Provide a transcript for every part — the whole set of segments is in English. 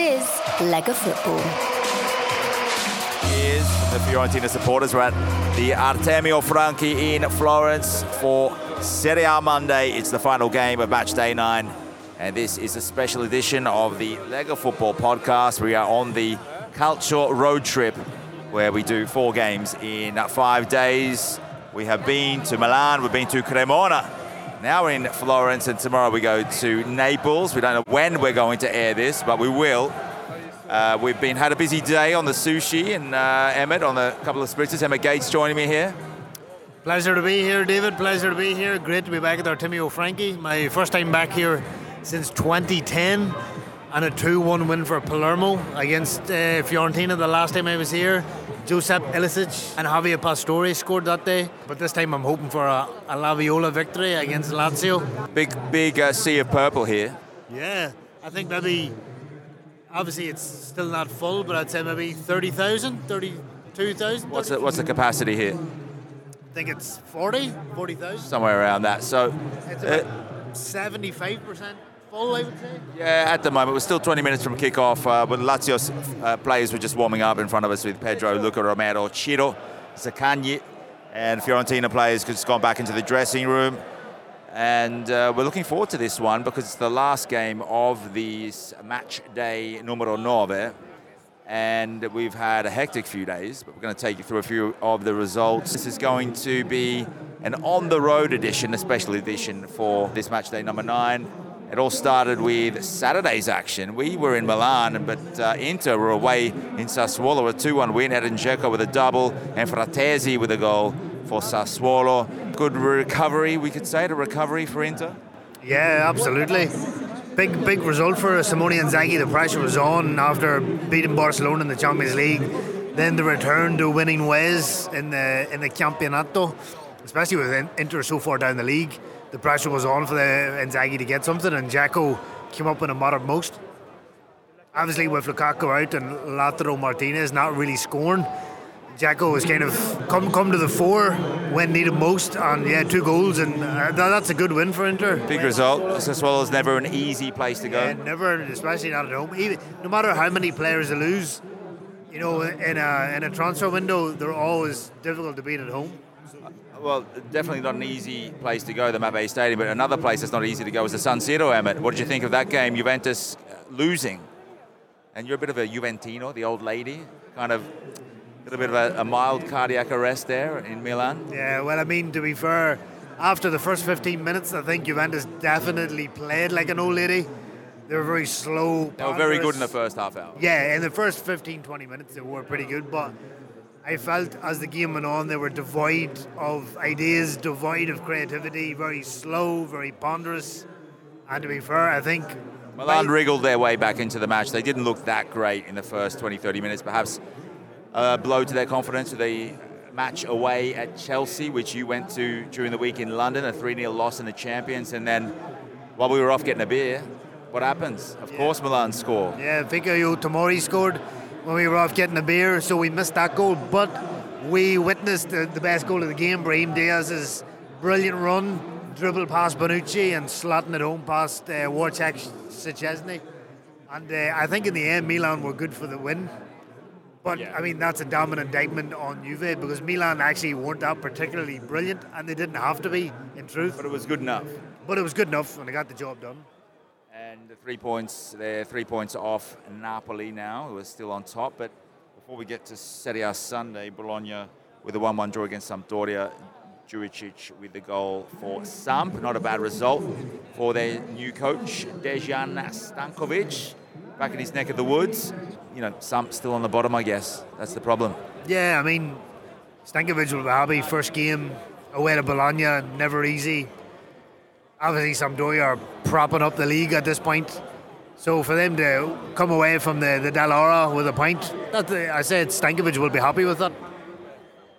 is Lega Football. Here's the Fiorentina supporters. We're at the Artemio Franchi in Florence for Serie A Monday. It's the final game of match day nine. And this is a special edition of the Lega Football podcast. We are on the Calcio road trip where we do four games in five days. We have been to Milan, we've been to Cremona. Now we're in Florence, and tomorrow we go to Naples. We don't know when we're going to air this, but we will. Uh, we've been had a busy day on the sushi and uh, Emmett on a couple of spritzes. Emmett Gates joining me here. Pleasure to be here, David. Pleasure to be here. Great to be back at Artemio Franchi. My first time back here since 2010 and a 2-1 win for Palermo against uh, Fiorentina the last time I was here. Josip Ilicic and Javier Pastore scored that day, but this time I'm hoping for a, a La Viola victory against Lazio. Big, big uh, sea of purple here. Yeah, I think maybe, obviously it's still not full, but I'd say maybe 30,000, 32,000. What's the, what's the capacity here? I think it's 40, 40,000. Somewhere around that. So, It's uh, 75% full, I would say. yeah, at the moment we're still 20 minutes from kickoff. Uh, but Lazio's uh, players were just warming up in front of us with Pedro, Luka Romero, Ciro, Zaccagni, and Fiorentina players just gone back into the dressing room. And uh, we're looking forward to this one because it's the last game of this match day numero nove. And we've had a hectic few days, but we're going to take you through a few of the results. This is going to be an on the road edition, a special edition for this match day number nine. It all started with Saturday's action. We were in Milan, but uh, Inter were away in Sassuolo, a 2 1 win. Dzeko with a double, and Frattesi with a goal for Sassuolo. Good recovery, we could say, the recovery for Inter. Yeah, absolutely. Big, big result for Simone Inzaghi. The pressure was on after beating Barcelona in the Champions League. Then the return to winning ways in the in the Campionato, especially with Inter so far down the league. The pressure was on for the Inzaghi to get something, and Dzeko came up with a mattered most. Obviously, with Lukaku out and Lautaro Martinez not really scoring, Dzeko has kind of come come to the fore when needed most, and yeah, two goals, and uh, that, that's a good win for Inter. Big result. Sassuolo is never an easy place to go. Yeah, never, especially not at home. Even, no matter how many players they lose, you know, in a in a transfer window, they're always difficult to beat at home. Well, definitely not an easy place to go, the Mapei Stadium, but another place that's not easy to go is the San Siro, Emmett. What did you think of that game? Juventus uh, losing. And you're a bit of a Juventino, the old lady, kind of a little bit of a, a mild cardiac arrest there in Milan. Yeah, well, I mean, to be fair, after the first 15 minutes, I think Juventus definitely played like an old lady. They were very slow. They were very good in the first half hour. Yeah, in the first 15, 20 minutes, they were pretty good, but I felt as the game went on, they were devoid of ideas, devoid of creativity, very slow, very ponderous. And to be fair, I think. Milan by- wriggled their way back into the match. They didn't look that great in the first 20, 30 minutes. Perhaps a blow to their confidence with the match away at Chelsea, which you went to during the week in London, a 3 0 loss in the Champions. And then while we were off getting a beer, what happens? Of course, Milan score. Yeah, Fikayo Tomori scored when we were off getting a beer, so we missed that goal. But we witnessed the, the best goal of the game, Brahim Diaz's brilliant run, dribble past Bonucci and slotting it home past uh, Wojciech Szczesny. And uh, I think in the end, Milan were good for the win. But Yeah. I mean, that's a dominant indictment on Juve because Milan actually weren't that particularly brilliant, and they didn't have to be, in truth. But it was good enough. But it was good enough, and they got the job done. And the three points, they're three points off Napoli now, who are still on top. But before we get to Serie A Sunday, Bologna with a 1 1 draw against Sampdoria. Djuricic with the goal for Samp. Not a bad result for their new coach, Dejan Stankovic, back in his neck of the woods. You know, Samp still on the bottom, I guess. That's the problem. Yeah, I mean, Stankovic will be happy. First game away to Bologna, never easy. Obviously, Sampdoria are propping up the league at this point. So for them to come away from the, the Dallara with a point, I said Stankovic will be happy with that.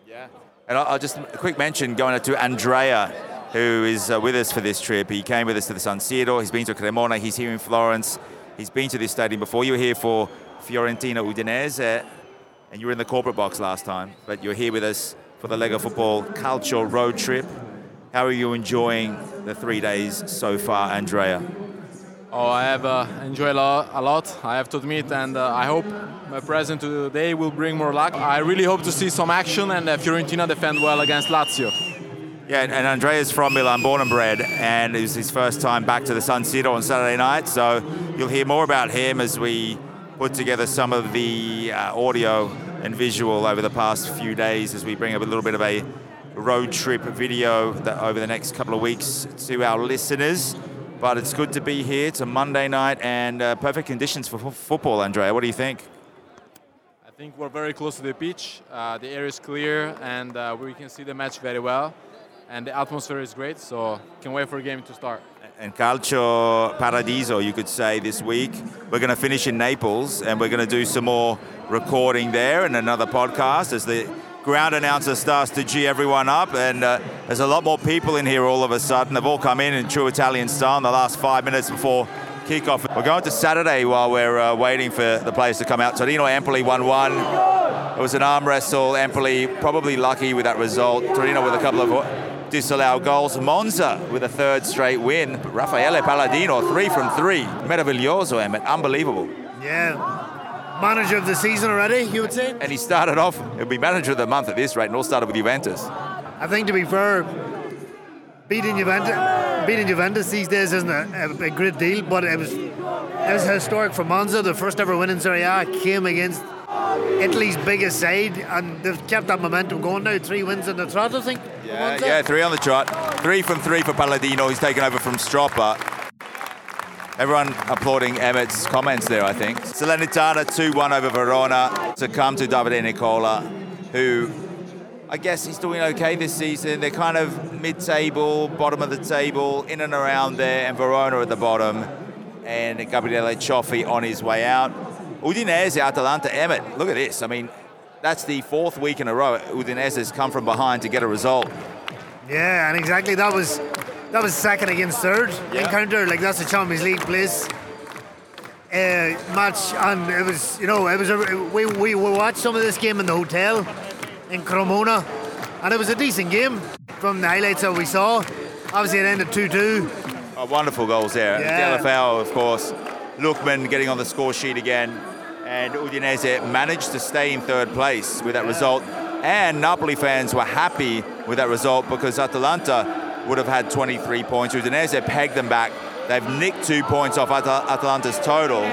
Yeah. And I'll, I'll just a quick mention going out to Andrea, who is uh, with us for this trip. He came with us to the San Siro. He's been to Cremona. He's here in Florence. He's been to this stadium before. You were here for Fiorentina Udinese, and you were in the corporate box last time. But you're here with us for the Lega Football Calcio road trip. How are you enjoying the three days so far, Andrea? Oh, I have uh, enjoyed a lot, I have to admit, and uh, I hope my presence today will bring more luck. I really hope to see some action and uh, Fiorentina defend well against Lazio. Yeah, and Andrea's from Milan, born and bred, and it was his first time back to the San Siro on Saturday night. So you'll hear more about him as we put together some of the uh, audio and visual over the past few days as we bring up a little bit of a road trip video that over the next couple of weeks to our listeners. But it's good to be here. It's a Monday night and uh, perfect conditions for f- football, Andrea. What do you think? I think we're very close to the pitch. Uh, the air is clear and uh, we can see the match very well. And the atmosphere is great, so can't wait for the game to start. And Calcio Paradiso, you could say, this week. We're going to finish in Naples and we're going to do some more recording there and another podcast as the ground announcer starts to G everyone up, and uh, there's a lot more people in here all of a sudden. They've all come in in true Italian style in the last five minutes before kickoff. We're going to Saturday while we're uh, waiting for the players to come out. Torino Empoli 1 1. It was an arm wrestle. Empoli probably lucky with that result. Torino with a couple of disallowed goals. Monza with a third straight win. Raffaele Palladino, three from three. Meraviglioso, Emmett. Unbelievable. Yeah, manager of the season already, you would say? And he started off, he'll be manager of the month at this rate, and all started with Juventus. I think to be fair, beating Juventus, beating Juventus these days isn't a, a, a, great deal, but it was it was historic for Monza. The first ever win in Serie A came against Italy's biggest side, and they've kept that momentum going now. Three wins in the trot, I think. Yeah, yeah, three on the trot. Three from three for Palladino. He's taken over from Stroppa. Everyone applauding Emmett's comments there, I think. Salernitana 2 1 over Verona to come to Davide Nicola, who I guess he's doing okay this season. They're kind of mid table, bottom of the table, in and around there, and Verona at the bottom. And Gabriele Cioffi on his way out. Udinese, Atalanta, Emmett, look at this. I mean, that's the fourth week in a row Udinese has come from behind to get a result. Yeah, and exactly that was that was second against third yeah. encounter. Like that's a Champions League place uh, match, and it was you know it was a, we we watched some of this game in the hotel in Cremona, and it was a decent game from the highlights that we saw. Obviously, it ended two two. Oh, wonderful goals there. Yeah. Deulofeu, of course. Lookman getting on the score sheet again, and Udinese managed to stay in third place with that yeah. result. And Napoli fans were happy with that result because Atalanta would have had 23 points. Udinese pegged them back. They've nicked two points off At- Atalanta's total.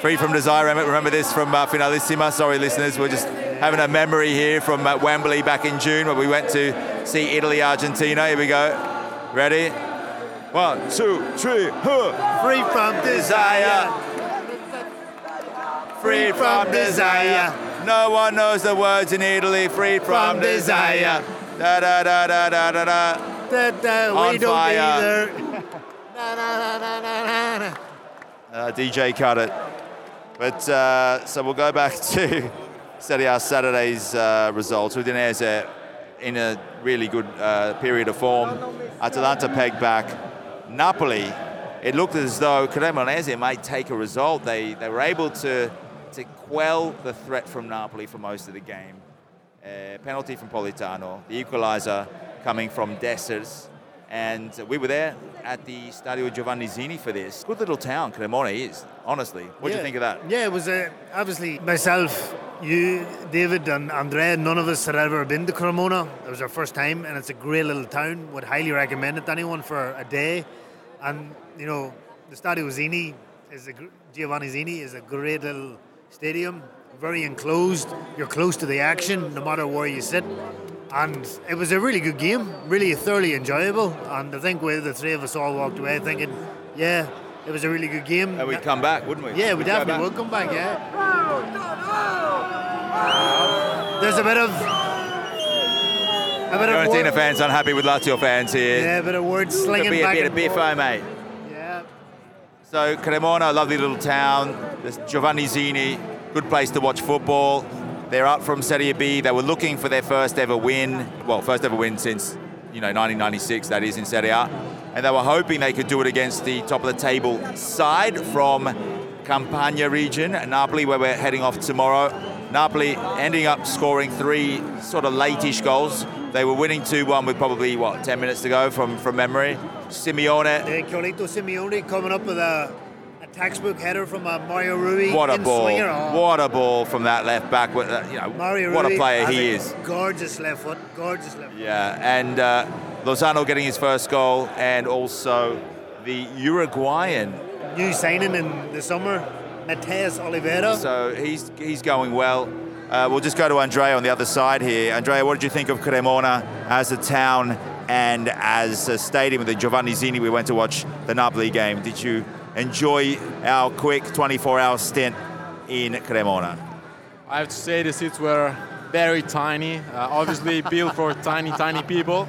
Free from desire, remember this from uh, Finalissima. Sorry, listeners, we're just having a memory here from uh, Wembley back in June where we went to see Italy Argentina. Here we go. Ready? One, two, three, huh. Free from desire. Free from desire. No one knows the words in Italy. Free from, from desire. Da da da da da da da that uh, we don't fire. either. uh, DJ cut it. But uh, so we'll go back to Serie A Saturday's uh, results. Udinese in a really good uh, period of form. Atalanta pegged back. Napoli, it looked as though Cremonese might take a result. They, they were able to, to quell the threat from Napoli for most of the game. Uh, penalty from Politano, the equalizer coming from Dessers. And we were there at the Stadio Giovanni Zini for this. Good little town, Cremona is, honestly. What do yeah. you think of that? Yeah, it was uh, obviously myself, you, David, and Andrea, none of us had ever been to Cremona. It was our first time, and it's a great little town. Would highly recommend it to anyone for a day. And, you know, the Stadio Zini is a, Giovanni Zini is a great little stadium, very enclosed. You're close to the action, no matter where you sit and it was a really good game, really thoroughly enjoyable. And I think we, the three of us all walked away thinking, yeah, it was a really good game. And we'd come back, wouldn't we? Yeah, we we'd definitely would come back. Yeah. There's a bit of. A bit of. Fiorentina of fans unhappy with Lazio fans here. Yeah, a bit of word slinging be back. A bit of biffo, mate. Yeah. So Cremona, lovely little town. There's Giovanni Zini, good place to watch football. They're up from Serie B. They were looking for their first ever win. Well, first ever win since you know 1996. That is in Serie A, and they were hoping they could do it against the top of the table side from Campania region, Napoli, where we're heading off tomorrow. Napoli ending up scoring three sort of late-ish goals. They were winning 2-1 with probably, what, 10 minutes to go from, from memory. Simeone. Yeah, Simeone coming up with a textbook header from uh, Mario Rui. What a ball! Swinger. Oh, What a ball from that left back. With, uh, You know, Mario what a player he is. Gorgeous left foot. Gorgeous left foot. Yeah, and uh, Lozano getting his first goal, and also the Uruguayan. New signing in the summer, Mathías Olivera. So he's he's going well. Uh, we'll just go to Andrea on the other side here. Andrea, what did you think of Cremona as a town and as a stadium with the Giovanni Zini? We went to watch the Napoli game. Did you enjoy our quick 24-hour stint in Cremona? I have to say the seats were very tiny, uh, obviously built for tiny, tiny people.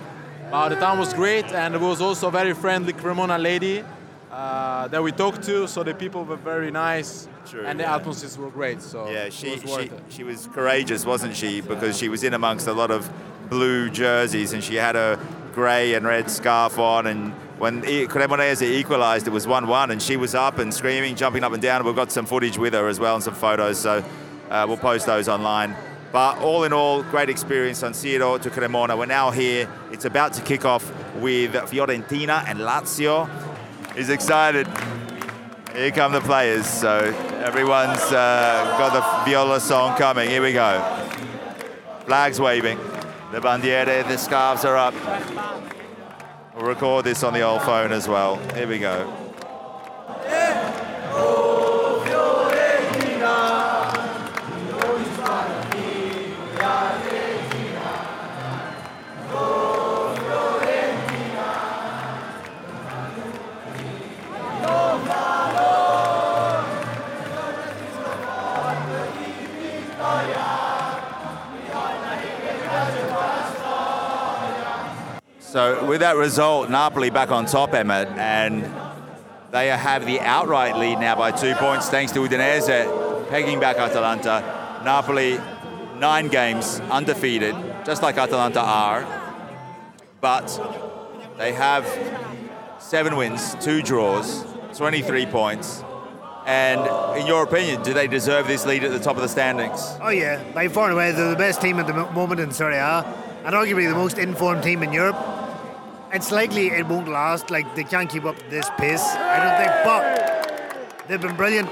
Uh, the town was great, and there was also a very friendly Cremona lady uh, that we talked to. So the people were very nice, True, and the yeah. atmospheres were great. So Yeah, she was she, she was courageous, wasn't she? Because she was in amongst a lot of blue jerseys, and she had a grey and red scarf on. And when Cremonese equalised, it was 1-1, and she was up and screaming, jumping up and down. We've got some footage with her as well and some photos, so uh, we'll post those online. But all in all, great experience on Siro to Cremona. We're now here. It's about to kick off with Fiorentina and Lazio. He's excited. Here come the players. So everyone's uh, got the viola song coming. Here we go. Flags waving. The bandiere, the scarves are up. We'll record this on the old phone as well. Here we go. With that result, Napoli back on top, Emmett, and they have the outright lead now by two points thanks to Udinese pegging back Atalanta. Napoli, nine games undefeated, just like Atalanta are, but they have seven wins, two draws, 23 points. And in your opinion, do they deserve this lead at the top of the standings? Oh yeah, by far and away they're the best team at the moment in Serie A, and arguably the most informed team in Europe. It's likely it won't last. Like they can't keep up this pace. I don't think, but they've been brilliant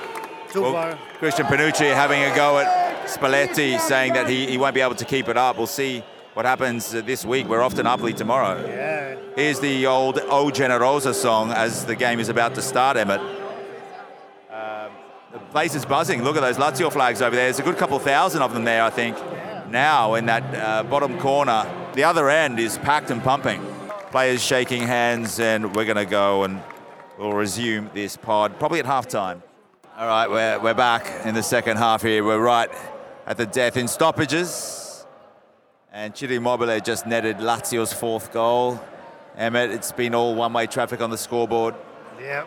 so Well, far. Christian Panucci having a go at Spalletti, saying that he, he won't be able to keep it up. We'll see what happens this week. We're off to Napoli tomorrow. Yeah, Here's the old O Generosa song as the game is about to start, Emmett. Um, the place is buzzing. Look at those Lazio flags over there. There's a good couple thousand of them there, I think. Now in that uh, bottom corner, the other end is packed and pumping. Players shaking hands, and we're going to go and we'll resume this pod probably at halftime. All right, we're, we're back in the second half here. We're right at the death in stoppages. And Ciro Immobile just netted Lazio's fourth goal. Emmett, it's been all one-way traffic on the scoreboard. yeah.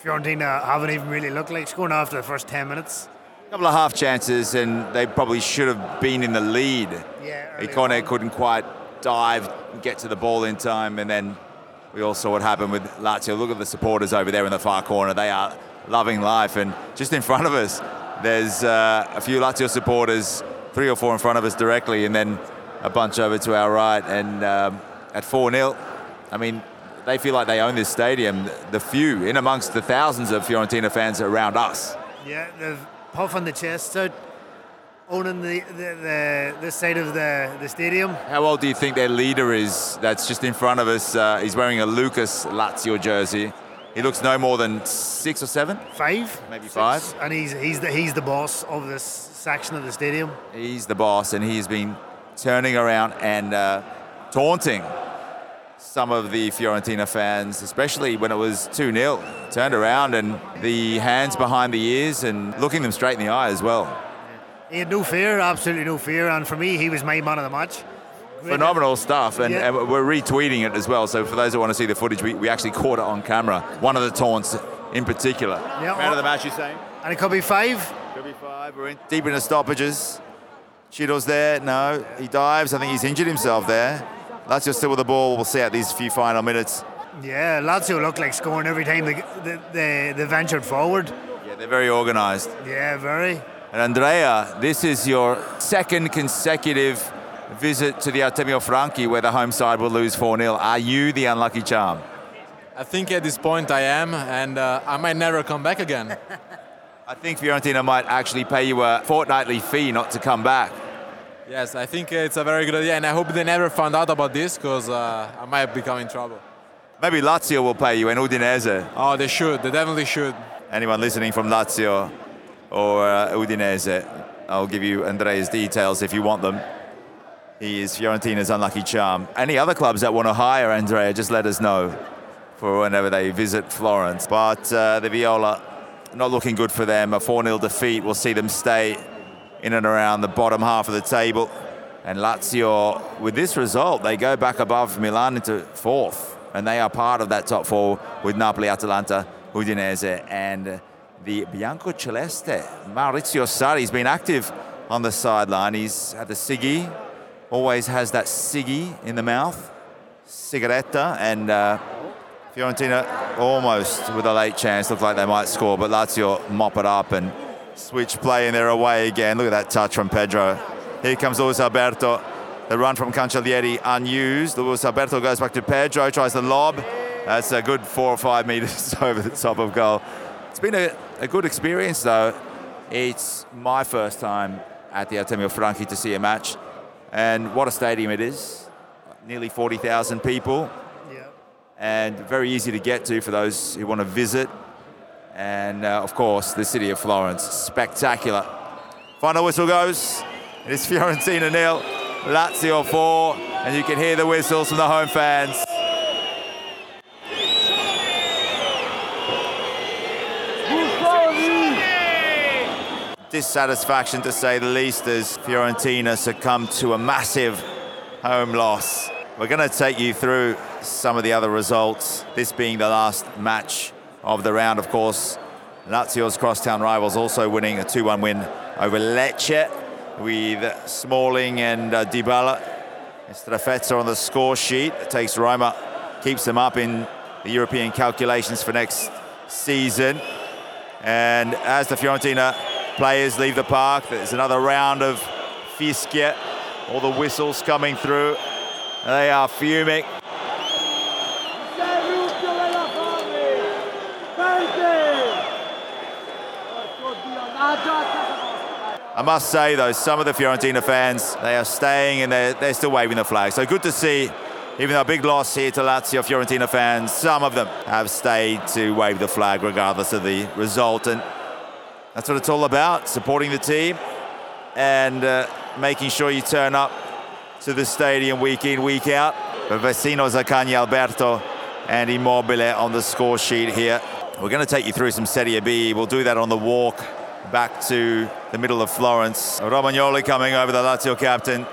Fiorentina haven't even really looked like scoring after the first ten minutes. A couple of half chances, and they probably should have been in the lead. Yeah, early Ikone on. couldn't quite dive, get to the ball in time, and then we all saw what happened with Lazio. Look at the supporters over there in the far corner. They are loving life, and just in front of us, there's uh, a few Lazio supporters, three or four in front of us directly, and then a bunch over to our right. And um, at 4 0, I mean, they feel like they own this stadium. The few, in amongst the thousands of Fiorentina fans around us. Yeah, they've puffing the chest. out, owning the the, the, the side of the, the stadium. How old do you think their leader is? That's just in front of us. Uh, he's wearing a Lucas Lazio jersey. He looks no more than six or seven. Five, Maybe Six. five. and he's he's the he's the boss of this section of the stadium. He's the boss, and he's been turning around and uh, taunting some of the Fiorentina fans, especially when it was 2 0. Turned around and the hands behind the ears and looking them straight in the eye as well. He had no fear, absolutely no fear, and for me, he was my man of the match. Great- Phenomenal stuff, and, Yeah. and we're retweeting it as well. So for those who want to see the footage, we, we actually caught it on camera. One of the taunts in particular. Yeah, Man of the oh. match, you saying? And it could be five. Could be five. We're in, deep into stoppages. Chido's there. No, he dives. I think he's injured himself there. Lazio still with the ball. We'll see out these few final minutes. Yeah, Lazio looked like scoring every time they, they, they, they ventured forward. Yeah, they're very organised. Yeah, very. And Andrea, this is your second consecutive visit to the Artemio Franchi where the home side will lose 4 0. Are you the unlucky charm? I think at this point I am, and uh, I might never come back again. I think Fiorentina might actually pay you a fortnightly fee not to come back. yes, I think it's a very good idea, and I hope they never found out about this because uh, I might become in trouble. Maybe Lazio will pay you and Udinese. Oh, they should. They definitely should. Anyone listening from Lazio or uh, Udinese, I'll give you Andrea's details if you want them. He is Fiorentina's unlucky charm. Any other clubs that want to hire Andrea, just let us know for whenever they visit Florence. But uh, the Viola, not looking good for them. A 4 0 defeat will see them stay in and around the bottom half of the table. And Lazio, with this result, they go back above Milan into fourth. And they are part of that top four with Napoli, Atalanta, Udinese, and the Bianco Celeste. Maurizio Sarri's been active on the sideline. He's had the Siggy, always has that Siggy in the mouth, cigaretta, and uh, Fiorentina almost with a late chance. Looked like they might score, but Lazio mop it up and switch play and they're away again. Look at that touch from Pedro. Here comes Luis Alberto. The run from Cancellieri unused. Luis Alberto goes back to Pedro, tries the lob. That's a good four or five meters over the top of goal. It's been a, a good experience though. It's my first time at the Artemio Franchi to see a match. And what a stadium it is. Nearly 40,000 people Yeah. and very easy to get to for those who want to visit. And uh, of course, the city of Florence, spectacular. Final whistle goes. It is Fiorentina nil, Lazio four, and you can hear the whistles from the home fans. Dissatisfaction to say the least as Fiorentina succumb to a massive home loss. We're going to take you through some of the other results, this being the last match of the round, of course. Lazio's crosstown rivals also winning a 2 1 win over Lecce with Smalling and uh, Dybala. Strefezza on the score sheet. It takes Roma, keeps them up in the European calculations for next season. And as the Fiorentina players leave the park, there's another round of Fischia. All the whistles coming through. They are fuming. I must say, though, some of the Fiorentina fans, they are staying and they're, they're still waving the flag. So good to see, even though a big loss here to Lazio Fiorentina fans, some of them have stayed to wave the flag regardless of the result. And that's what it's all about, supporting the team and uh, making sure you turn up to the stadium week in, week out. Vecino Zaccagni Alberto and Immobile on the score sheet here. We're going to take you through some Serie B. We'll do that on the walk back to the middle of Florence. Romagnoli coming over, the Lazio captain,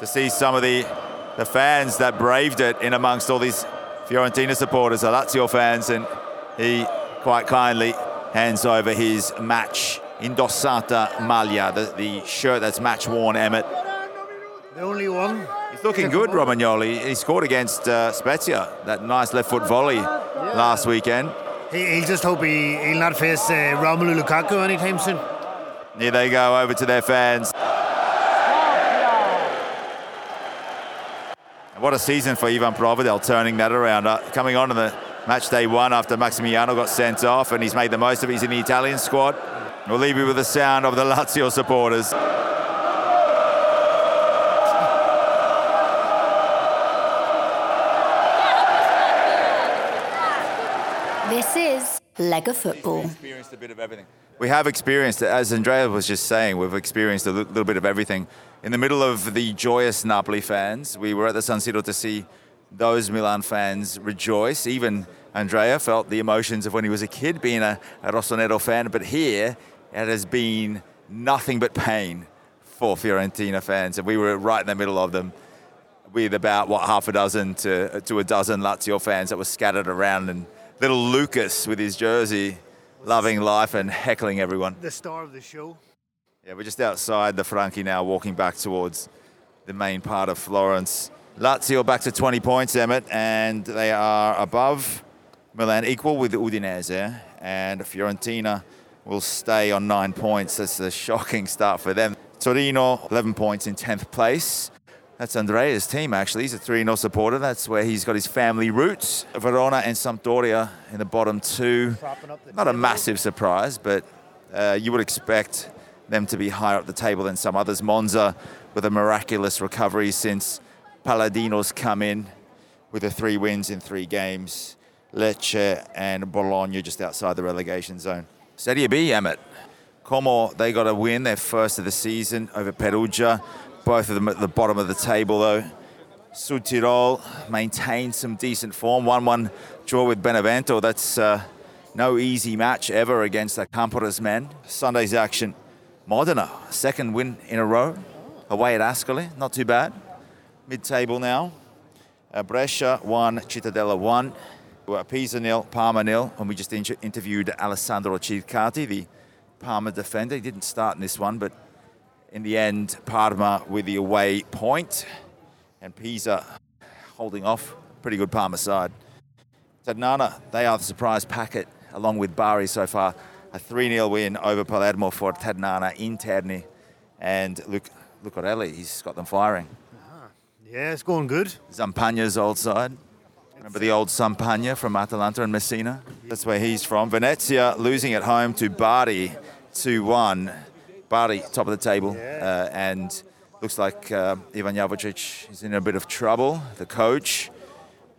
to see some of the, the fans that braved it in amongst all these Fiorentina supporters, the Lazio fans, and he quite kindly hands over his match indossata maglia, the, the shirt that's match worn, Emmett. The only one. He's looking good, Romagnoli. He scored against uh, Spezia, that nice left foot volley last weekend. He, he'll just hope he, he'll not face uh, Romelu Lukaku anytime soon. Here they go over to their fans. What a season for Ivan Provedel, turning that around. Uh, coming on to the match day one after Maximiano got sent off, and he's made the most of it. He's in the Italian squad. We'll leave you with the sound of the Lazio supporters. This is Lega Football. experienced a bit of everything. We have experienced, as Andrea was just saying, we've experienced a little bit of everything. In the middle of the joyous Napoli fans, we were at the San Siro to see those Milan fans rejoice. Even Andrea felt the emotions of when he was a kid being a, a Rossonero fan, but here it has been nothing but pain for Fiorentina fans, and we were right in the middle of them with about what half a dozen to to a dozen Lazio fans that were scattered around, and little Lucas with his jersey, loving life and heckling everyone. The star of the show. Yeah, we're just outside the Franchi now, walking back towards the main part of Florence. Lazio back to 20 points, Emmett, and they are above Milan, equal with Udinese, and Fiorentina will stay on nine points. That's a shocking start for them. Torino, 11 points in 10th place, That's Andrea's team, actually. He's a 3 0 supporter. That's where he's got his family roots. Verona and Sampdoria in the bottom two. Not a massive surprise, but uh, you would expect them to be higher up the table than some others. Monza with a miraculous recovery since Palladino's come in with the three wins in three games. Lecce and Bologna just outside the relegation zone. Serie B, Emmett. Como, they got a win, their first of the season over Perugia. Both of them at the bottom of the table, though. Südtirol maintained some decent form. 1 1 draw with Benevento. That's uh, no easy match ever against the Cannavaro's men. Sunday's action. Modena, second win in a row. Away at Ascoli, not too bad. Mid table now. Uh, Brescia 1, Cittadella 1. Pisa nil, Parma nil. And we just inter- interviewed Alessandro Circati, the Parma defender. He didn't start in this one, but in the end, Parma with the away point, and Pisa holding off. Pretty good Parma side. Ternana, they are the surprise packet, along with Bari so far. A 3 0 win over Palermo for Ternana in Terni. And look, Lucarelli, he's got them firing. Yeah, it's going good. Zampagna's old side. Remember the old Zampagna from Atalanta and Messina? That's where he's from. Venezia losing at home to Bari 2 1. Bari, top of the table. Uh, and looks like uh, Ivan Javorcic is in a bit of trouble, the coach.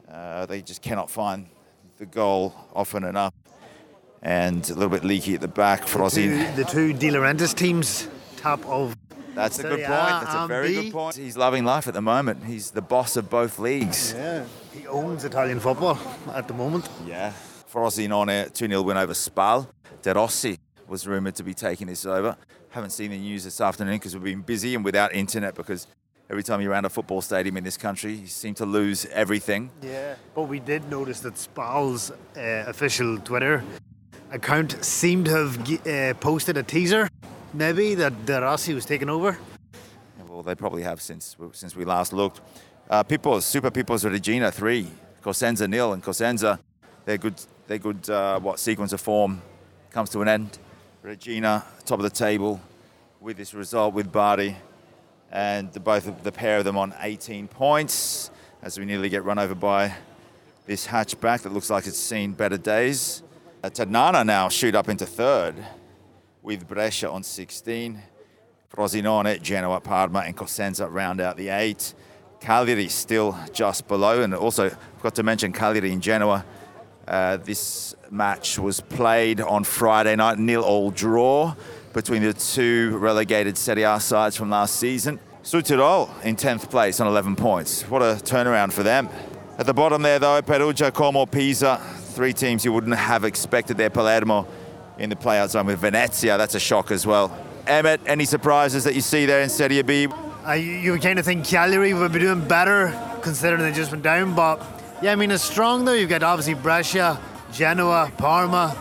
Uh, they just cannot find the goal often enough. And a little bit leaky at the back. Two, Frozzi. the two De Laurentiis teams, top of. That's a good point. That's a very good point. He's loving life at the moment. He's the boss of both leagues. Yeah, he owns Italian football at the moment. Yeah. Frosinone 2 0 win over Spal. De Rossi was rumoured to be taking this over. Haven't seen the news this afternoon because we've been busy and without internet because every time you're around a football stadium in this country, you seem to lose everything. Yeah, but we did notice that Spal's uh, official Twitter account seemed to have uh, posted a teaser, maybe that De Rossi was taken over. Well, they probably have since since we last looked. Uh, Pippos, Super Pippos Reggina 3, Cosenza nil, and Cosenza, their good, their good uh, what sequence of form comes to an end. Reggina, top of the table with this result with Bari, and the, both of the pair of them on 18 points as we nearly get run over by this hatchback that looks like it's seen better days. Uh, Ternana now shoot up into third with Brescia on 16. Frosinone, Genoa, Parma, and Cosenza round out the eight. Cagliari still just below, and also forgot to mention Cagliari in Genoa. Uh, this match was played on Friday night, nil all draw between the two relegated Serie A sides from last season. Südtirol in 10th place on 11 points. What a turnaround for them. At the bottom there, though, Perugia, Como, Pisa, three teams you wouldn't have expected there. Palermo in the playout zone with Venezia. That's a shock as well. Emmett, any surprises that you see there in Serie B? Uh, you, you would kind of think Cagliari would be doing better considering they just went down, but yeah, I mean, it's strong though. You've got obviously Brescia, Genoa, Parma,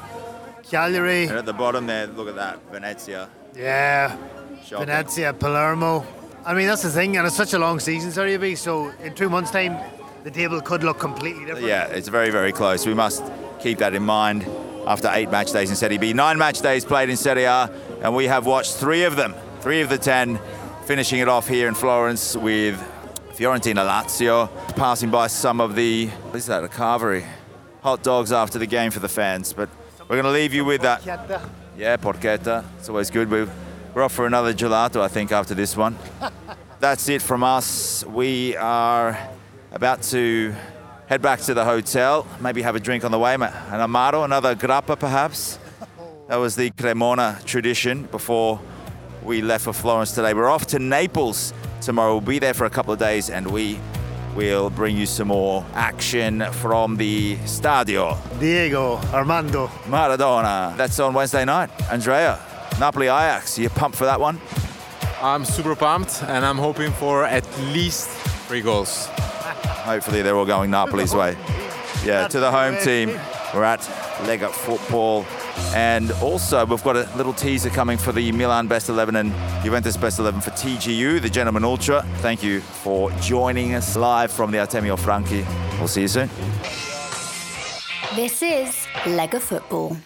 Cagliari. And at the bottom there, look at that, Venezia. Yeah, Shocking. Venezia, Palermo. I mean, that's the thing, and it's such a long season, Serie B. So in two months' time, the table could look completely different. Yeah, it's very, very close. We must keep that in mind after eight match days in Serie B. Nine match days played in Serie A, and we have watched three of them, three of the ten, finishing it off here in Florence with Fiorentina Lazio, passing by some of the, what is that, a carvery? Hot dogs after the game for the fans. But we're going to leave you with that. Yeah, porchetta. It's always good. We're, we're off for another gelato, I think, after this one. That's it from us. We are about to head back to the hotel, maybe have a drink on the way. An amaro, another grappa perhaps. That was the Cremona tradition before we left for Florence today. We're off to Naples tomorrow. We'll be there for a couple of days and we will bring you some more action from the Stadio. Diego, Armando. Maradona. That's on Wednesday night. Andrea, Napoli Ajax. You pumped for that one? I'm super pumped and I'm hoping for at least three goals. Hopefully they're all going Napoli's way. Yeah, to the home team. We're at Lega Football. And also, we've got a little teaser coming for the Milan Best 11 and Juventus Best 11 for TGU, the Gentleman Ultra. Thank you for joining us live from the Artemio Franchi. We'll see you soon. This is Lega Football.